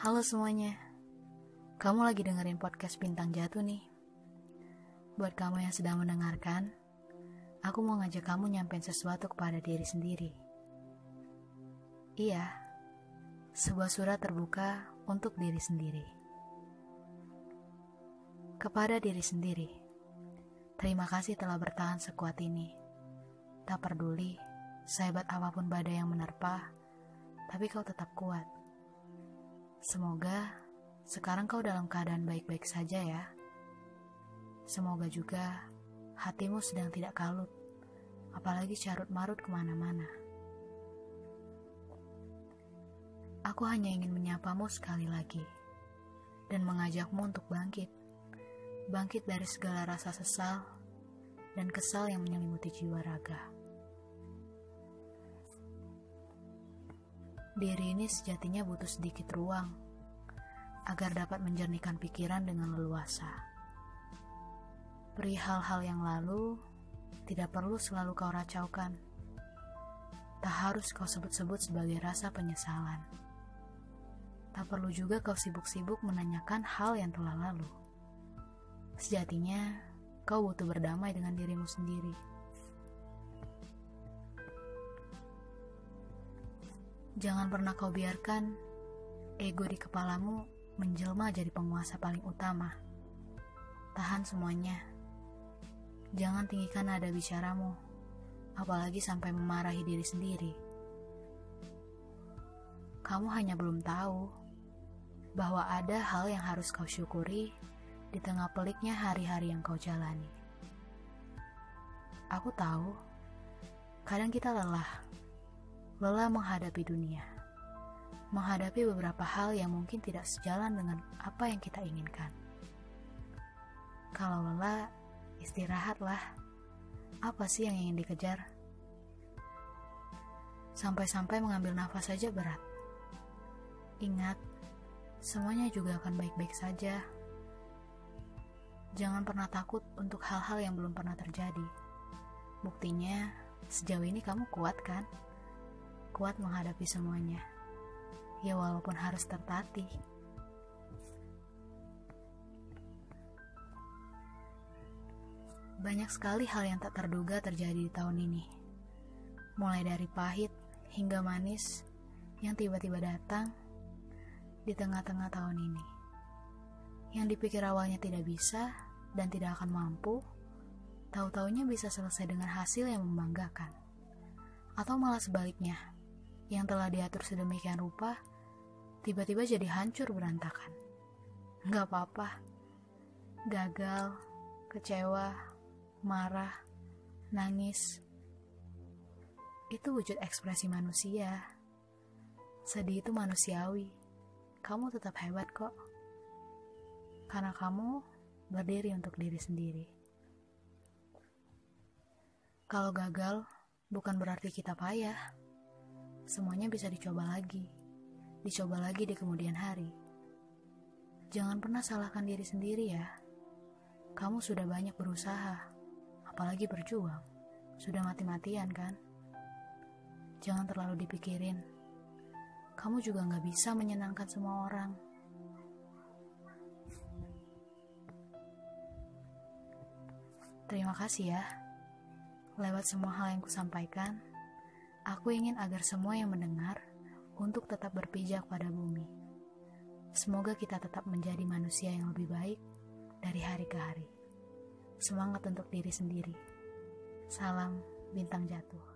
Halo semuanya, kamu lagi dengerin podcast Bintang Jatuh nih. Buat kamu yang sedang mendengarkan, aku mau ngajak kamu nyampein sesuatu kepada diri sendiri. Iya, sebuah surat terbuka untuk diri sendiri. Kepada diri sendiri, terima kasih telah bertahan sekuat ini. Tak peduli, sehebat apa pun badai yang menerpa, tapi kau tetap kuat. Semoga sekarang kau dalam keadaan baik-baik saja ya. Semoga juga hatimu sedang tidak kalut, apalagi carut marut ke mana-mana. Aku hanya ingin menyapamu sekali lagi dan mengajakmu untuk bangkit. Bangkit dari segala rasa sesal dan kesal yang menyelimuti jiwa raga. Diri ini sejatinya butuh sedikit ruang agar dapat menjernihkan pikiran dengan leluasa. Perihal hal yang lalu tidak perlu selalu kau racaukan. Tak harus kau sebut-sebut sebagai rasa penyesalan. Tak perlu juga kau sibuk-sibuk menanyakan hal yang telah lalu. Sejatinya, kau butuh berdamai dengan dirimu sendiri. Jangan pernah kau biarkan ego di kepalamu menjelma jadi penguasa paling utama. Tahan semuanya. Jangan tinggikan nada bicaramu, apalagi sampai memarahi diri sendiri. Kamu hanya belum tahu bahwa ada hal yang harus kau syukuri di tengah peliknya hari-hari yang kau jalani. Aku tahu, kadang kita lelah lelah menghadapi dunia, menghadapi beberapa hal yang mungkin tidak sejalan dengan apa yang kita inginkan. Kalau lelah, istirahatlah. Apa sih yang ingin dikejar? Sampai-sampai mengambil nafas saja berat. Ingat, semuanya juga akan baik-baik saja. Jangan pernah takut untuk hal-hal yang belum pernah terjadi. Buktinya, sejauh ini kamu kuat kan? Kuat menghadapi semuanya. Ya walaupun harus tertatih. Banyak sekali hal yang tak terduga terjadi di tahun ini. Mulai dari pahit hingga manis yang tiba-tiba datang di tengah-tengah tahun ini. Yang dipikir awalnya tidak bisa dan tidak akan mampu, tahu-taunya bisa selesai dengan hasil yang membanggakan. Atau malah sebaliknya, yang telah diatur sedemikian rupa tiba-tiba jadi hancur berantakan. Gak apa-apa. Gagal, kecewa, marah, nangis. Itu wujud ekspresi manusia. Sedih itu manusiawi. Kamu tetap hebat kok. Karena kamu berdiri untuk diri sendiri. Kalau gagal, bukan berarti kita payah semuanya bisa dicoba lagi, dicoba lagi di kemudian hari. Jangan pernah salahkan diri sendiri ya. Kamu sudah banyak berusaha, apalagi berjuang. Sudah mati-matian kan? Jangan terlalu dipikirin. Kamu juga gak bisa menyenangkan semua orang. Terima kasih ya. Lewat semua hal yang kusampaikan, Aku ingin agar semua yang mendengar untuk tetap berpijak pada bumi. Semoga kita tetap menjadi manusia yang lebih baik dari hari ke hari. Semangat untuk diri sendiri. Salam bintang jatuh.